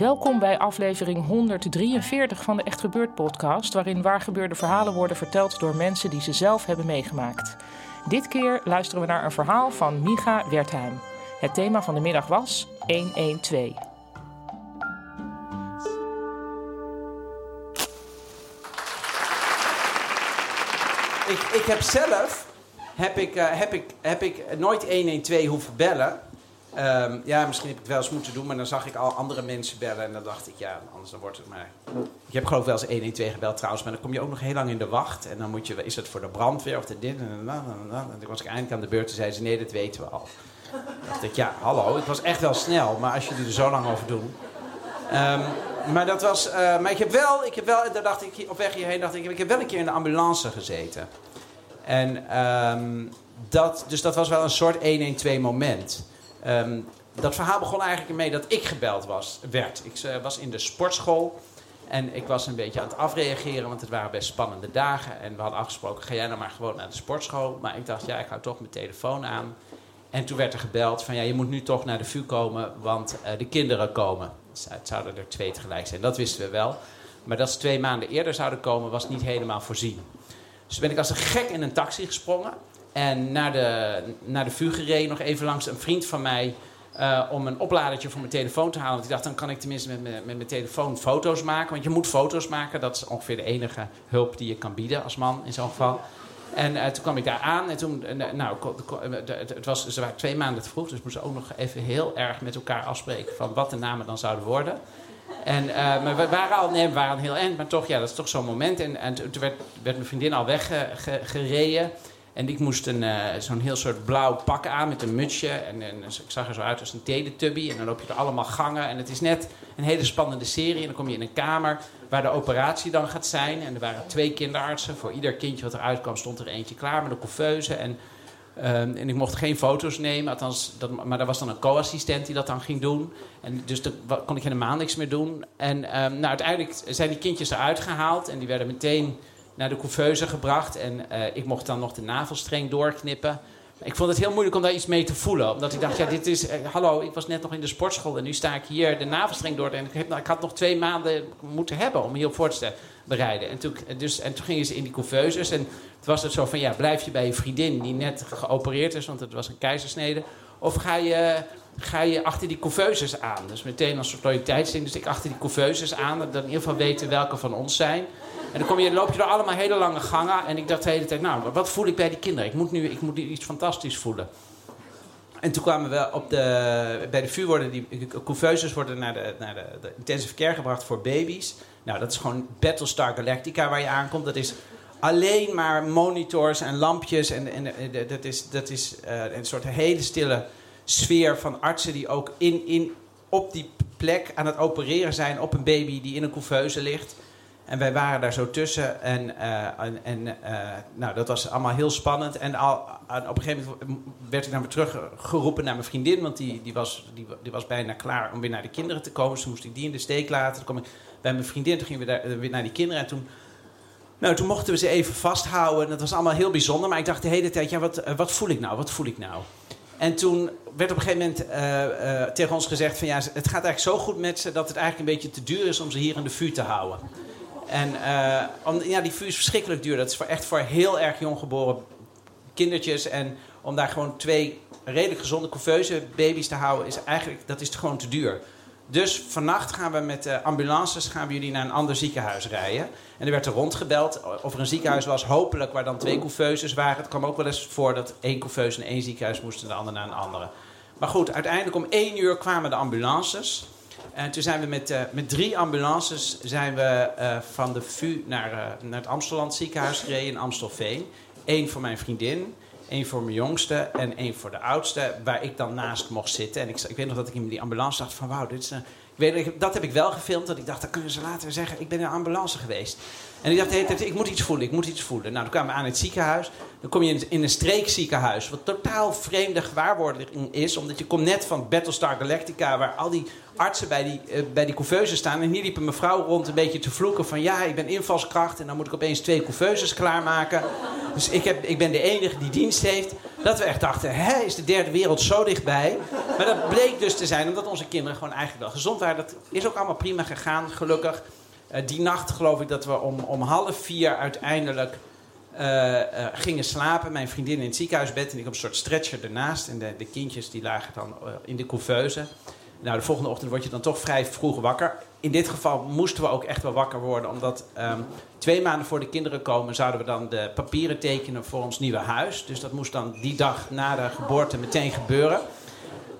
Welkom bij aflevering 143 van de Echt Gebeurd podcast, waarin waargebeurde verhalen worden verteld door mensen die ze zelf hebben meegemaakt. Dit keer luisteren we naar een verhaal van Micha Wertheim. Het thema van de middag was 112. Ik, ik heb zelf heb ik, uh, heb ik, heb ik nooit 112 hoeven bellen. Um, ja, misschien heb ik het wel eens moeten doen, maar dan zag ik al andere mensen bellen en dan dacht ik, ja, anders dan wordt het maar. Ik heb geloof ik wel eens 112 gebeld trouwens, maar dan kom je ook nog heel lang in de wacht. En dan moet je, is het voor de brandweer of de dit en dan, En toen was ik eindelijk aan de beurt en zei ze, nee, dat weten we al. Dan dacht ik, ja, hallo, ik was echt wel snel, maar als jullie er zo lang over doen. Um, maar dat was, uh, maar ik heb wel, ik heb wel, daar dacht ik, op weg hierheen dacht ik, ik heb wel een keer in de ambulance gezeten. En um, dat, dus dat was wel een soort 112 moment. Um, dat verhaal begon eigenlijk mee dat ik gebeld was, werd. Ik uh, was in de sportschool en ik was een beetje aan het afreageren, want het waren best spannende dagen. En we hadden afgesproken, ga jij nou maar gewoon naar de sportschool. Maar ik dacht, ja, ik hou toch mijn telefoon aan. En toen werd er gebeld van, ja, je moet nu toch naar de VU komen, want uh, de kinderen komen. Het zouden er twee tegelijk zijn, dat wisten we wel. Maar dat ze twee maanden eerder zouden komen, was niet helemaal voorzien. Dus ben ik als een gek in een taxi gesprongen. En naar de, naar de nog even langs een vriend van mij. Uh, om een opladertje voor mijn telefoon te halen. Want ik dacht, dan kan ik tenminste met, met, met mijn telefoon foto's maken. Want je moet foto's maken. Dat is ongeveer de enige hulp die je kan bieden als man in zo'n geval. En uh, toen kwam ik daar aan. En toen, uh, nou, het, was, ze waren twee maanden te vroeg. Dus we moesten ook nog even heel erg met elkaar afspreken. van wat de namen dan zouden worden. En, maar we waren al, nee, we waren heel eind. Maar toch, ja, dat is toch zo'n moment. En, en toen werd, werd mijn vriendin al weggereden. En ik moest een, uh, zo'n heel soort blauw pak aan met een mutsje. En, en, ik zag er zo uit als een teletubby. En dan loop je er allemaal gangen. En het is net een hele spannende serie. En dan kom je in een kamer waar de operatie dan gaat zijn. En er waren twee kinderartsen. Voor ieder kindje wat eruit kwam stond er eentje klaar met een couveuse. En, uh, en ik mocht geen foto's nemen. Althans, dat, maar er was dan een co-assistent die dat dan ging doen. En dus dan kon ik helemaal niks meer doen. En um, nou, uiteindelijk zijn die kindjes eruit gehaald. En die werden meteen naar de couveuse gebracht. En uh, ik mocht dan nog de navelstreng doorknippen. Ik vond het heel moeilijk om daar iets mee te voelen. Omdat ik dacht, ja, dit is... Uh, hallo, ik was net nog in de sportschool en nu sta ik hier de navelstreng door. En ik, heb, nou, ik had nog twee maanden moeten hebben om hierop voor te bereiden. En toen, dus, en toen gingen ze in die couveuses. En toen was het zo van, ja, blijf je bij je vriendin die net geopereerd is. Want het was een keizersnede. Of ga je, ga je achter die couveuses aan. Dus meteen als soort loyaliteitsding. Dus ik achter die couveuses aan. Dat in ieder geval weten welke van ons zijn. En dan, kom je, loop je door allemaal hele lange gangen. En ik dacht de hele tijd, nou, wat voel ik bij die kinderen? Ik moet nu, ik moet iets fantastisch voelen. En toen kwamen we op de, bij de worden die couveuses worden naar, de, naar de, intensive care gebracht voor baby's. Nou, dat is gewoon Battlestar Galactica waar je aankomt. Dat is alleen maar monitors en lampjes. En, en, dat is, dat is uh, een soort hele stille sfeer van artsen die ook in, in, op die plek aan het opereren zijn op een baby die in een couveuse ligt. En wij waren daar zo tussen. En, uh, en, en uh, nou, dat was allemaal heel spannend. En al, op een gegeven moment werd ik naar me teruggeroepen naar mijn vriendin. Want die, die, was, die, die was bijna klaar om weer naar de kinderen te komen. Dus toen moest ik die in de steek laten. Toen kwam ik bij mijn vriendin. Toen gingen we daar, weer naar die kinderen. En toen, nou, toen mochten we ze even vasthouden. Dat was allemaal heel bijzonder. Maar ik dacht de hele tijd, ja, wat, wat voel ik nou? Wat voel ik nou? En toen werd op een gegeven moment tegen ons gezegd van ja, het gaat eigenlijk zo goed met ze dat het eigenlijk een beetje te duur is om ze hier in de vuur te houden. En om, ja, die vuur is verschrikkelijk duur. Dat is voor, echt voor heel erg jong geboren kindertjes. En om daar gewoon twee redelijk gezonde couveuse baby's te houden, is eigenlijk dat is gewoon te duur. Dus vannacht gaan we met de ambulances gaan we jullie naar een ander ziekenhuis rijden. En er werd er rondgebeld of er een ziekenhuis was, hopelijk waar dan twee couveuses waren. Het kwam ook wel eens voor dat één couveuse naar één ziekenhuis moest en de ander naar een andere. Maar goed, uiteindelijk om één uur kwamen de ambulances. En toen zijn we met, uh, met drie ambulances zijn we, uh, van de VU naar, uh, naar het Amstelland ziekenhuis gereden in Amstelveen. Eén voor mijn vriendin, één voor mijn jongste en één voor de oudste, waar ik dan naast mocht zitten. En ik, ik weet nog dat ik in die ambulance dacht van wauw, dit is een... Dat heb ik wel gefilmd, dat ik dacht, dan kunnen ze later zeggen, ik ben in een ambulance geweest. En ik dacht, hey, ik moet iets voelen, ik moet iets voelen. Nou, dan kwamen we aan het ziekenhuis. Dan kom je in een streekziekenhuis, wat totaal vreemde gewaarwording is. Omdat je komt net van Battlestar Galactica, waar al die artsen bij die, uh, bij die couveuses staan. En hier liep een mevrouw rond een beetje te vloeken van... ja, ik ben invalskracht en dan moet ik opeens twee couveuses klaarmaken. Dus ik, heb, ik ben de enige die dienst heeft. Dat we echt dachten, hè, is de derde wereld zo dichtbij? Maar dat bleek dus te zijn omdat onze kinderen gewoon eigenlijk wel gezond waren. Dat is ook allemaal prima gegaan, gelukkig. Uh, die nacht geloof ik dat we om, om half vier uiteindelijk uh, uh, gingen slapen. Mijn vriendin in het ziekenhuisbed en ik op een soort stretcher ernaast. En de, de kindjes die lagen dan in de couveuse. Nou, de volgende ochtend word je dan toch vrij vroeg wakker. In dit geval moesten we ook echt wel wakker worden, omdat um, twee maanden voor de kinderen komen zouden we dan de papieren tekenen voor ons nieuwe huis. Dus dat moest dan die dag na de geboorte meteen gebeuren.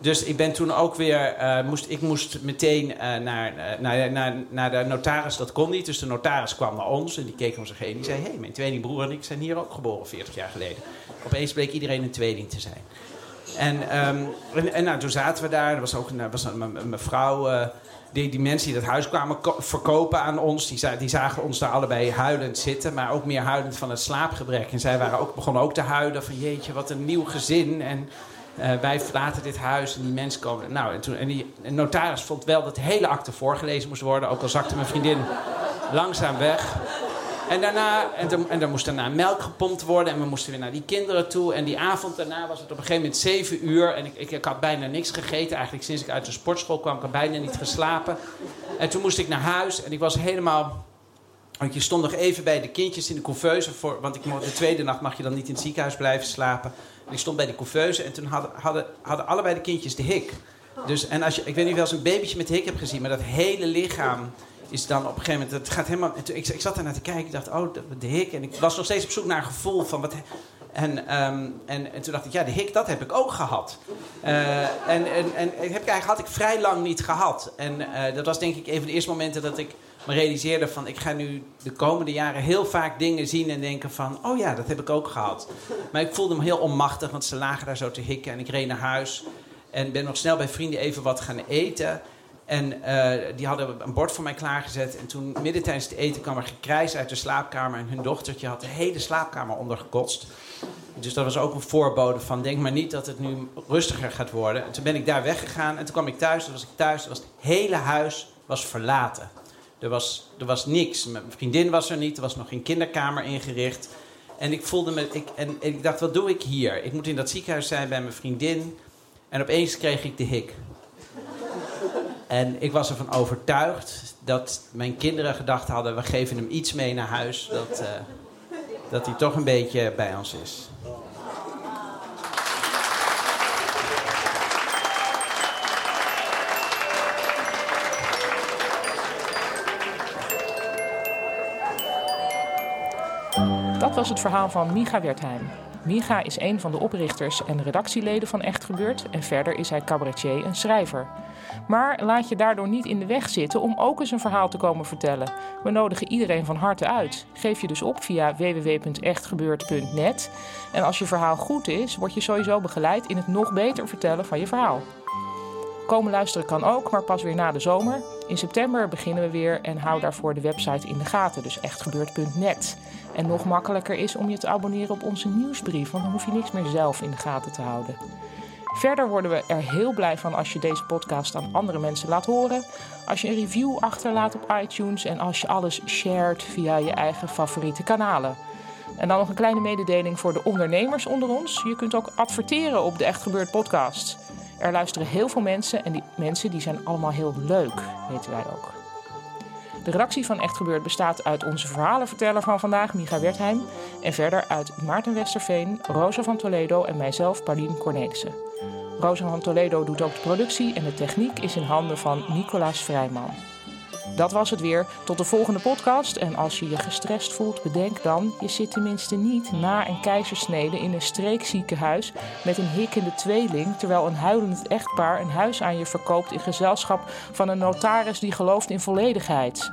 Dus ik ben toen ook weer, uh, moest, ik moest meteen naar, uh, naar, naar, naar de notaris, dat kon niet. Dus de notaris kwam naar ons en die keek om zich heen. Die zei, hé, hey, mijn tweelingbroer en ik zijn hier ook geboren 40 jaar geleden. Opeens bleek iedereen een tweeling te zijn. En, um, en, en nou, toen zaten we daar. Er was ook een, was een, mevrouw. Uh, die, die mensen die dat huis kwamen verkopen aan ons. Die, die, zagen ons daar allebei huilend zitten. Maar ook meer huilend van het slaapgebrek. En zij waren ook, begonnen ook te huilen. Van jeetje, wat een nieuw gezin. En uh, wij verlaten dit huis. En die mensen komen. Nou, en, toen, en die notaris vond wel dat de hele akte voorgelezen moest worden. Ook al zakte mijn vriendin langzaam weg. En daarna, en, er, en er moest daarna melk gepompt worden. En we moesten weer naar die kinderen toe. En die avond daarna was het op een gegeven moment zeven uur. En ik, ik, had bijna niks gegeten. Eigenlijk sinds ik uit de sportschool kwam, ik had bijna niet geslapen. En toen moest ik naar huis. En ik was helemaal... Want je stond nog even bij de kindjes in de couveuse. Voor, want ik, de tweede nacht mag je dan niet in het ziekenhuis blijven slapen. En ik stond bij de couveuse. En toen hadden, hadden, hadden allebei de kindjes de hik. Dus, en als je, ik weet niet of je wel eens een babytje met hik hebt gezien. Maar dat hele lichaam is dan op een gegeven moment, het gaat helemaal. Ik, ik zat naar te kijken, ik dacht, oh, de, de hik. En ik was nog steeds op zoek naar een gevoel van wat. En, um, en, en toen dacht ik, ja, de hik, dat heb ik ook gehad. Uh, en, en, en heb had ik vrij lang niet gehad. En uh, dat was denk ik een van de eerste momenten dat ik me realiseerde van... ik ga nu de komende jaren heel vaak dingen zien en denken van... oh ja, dat heb ik ook gehad. Maar ik voelde me heel onmachtig, want ze lagen daar zo te hikken. En ik reed naar huis en ben nog snel bij vrienden even wat gaan eten... En uh, die hadden een bord voor mij klaargezet. En toen, midden tijdens het eten, kwam er gekrijs uit de slaapkamer. En hun dochtertje had de hele slaapkamer ondergekotst. Dus dat was ook een voorbode van... denk maar niet dat het nu rustiger gaat worden. En toen ben ik daar weggegaan. En toen kwam ik thuis. Toen was ik thuis. Was het hele huis was verlaten. Er was, er was niks. Mijn vriendin was er niet. Er was nog geen kinderkamer ingericht. En ik voelde me... Ik, en ik dacht, wat doe ik hier? Ik moet in dat ziekenhuis zijn bij mijn vriendin. En opeens kreeg ik de hik. En ik was ervan overtuigd dat mijn kinderen gedacht hadden: we geven hem iets mee naar huis, dat, uh, dat hij toch een beetje bij ons is. Dat was het verhaal van Micha Wertheim. Micha is een van de oprichters en redactieleden van Echt Gebeurd en verder is hij cabaretier en schrijver. Maar laat je daardoor niet in de weg zitten om ook eens een verhaal te komen vertellen. We nodigen iedereen van harte uit. Geef je dus op via www.echtgebeurd.net. En als je verhaal goed is, word je sowieso begeleid in het nog beter vertellen van je verhaal. Komen luisteren kan ook, maar pas weer na de zomer. In september beginnen we weer en hou daarvoor de website in de gaten, dus echtgebeurd.net. En nog makkelijker is om je te abonneren op onze nieuwsbrief, want dan hoef je niks meer zelf in de gaten te houden. Verder worden we er heel blij van als je deze podcast aan andere mensen laat horen. Als je een review achterlaat op iTunes en als je alles shared via je eigen favoriete kanalen. En dan nog een kleine mededeling voor de ondernemers onder ons. Je kunt ook adverteren op de Echt Gebeurd podcast. Er luisteren heel veel mensen en die mensen die zijn allemaal heel leuk, weten wij ook. De redactie van Echt Gebeurd bestaat uit onze verhalenverteller van vandaag, Micha Wertheim. En verder uit Maarten Westerveen, Rosa van Toledo en mijzelf, Paulien Cornelissen. Rosa van Toledo doet ook de productie en de techniek is in handen van Nicolaas Vrijman. Dat was het weer. Tot de volgende podcast. En als je je gestrest voelt, bedenk dan: je zit tenminste niet na een keizersnede in een streekziekenhuis met een hikkende tweeling, terwijl een huilend echtpaar een huis aan je verkoopt in gezelschap van een notaris die gelooft in volledigheid.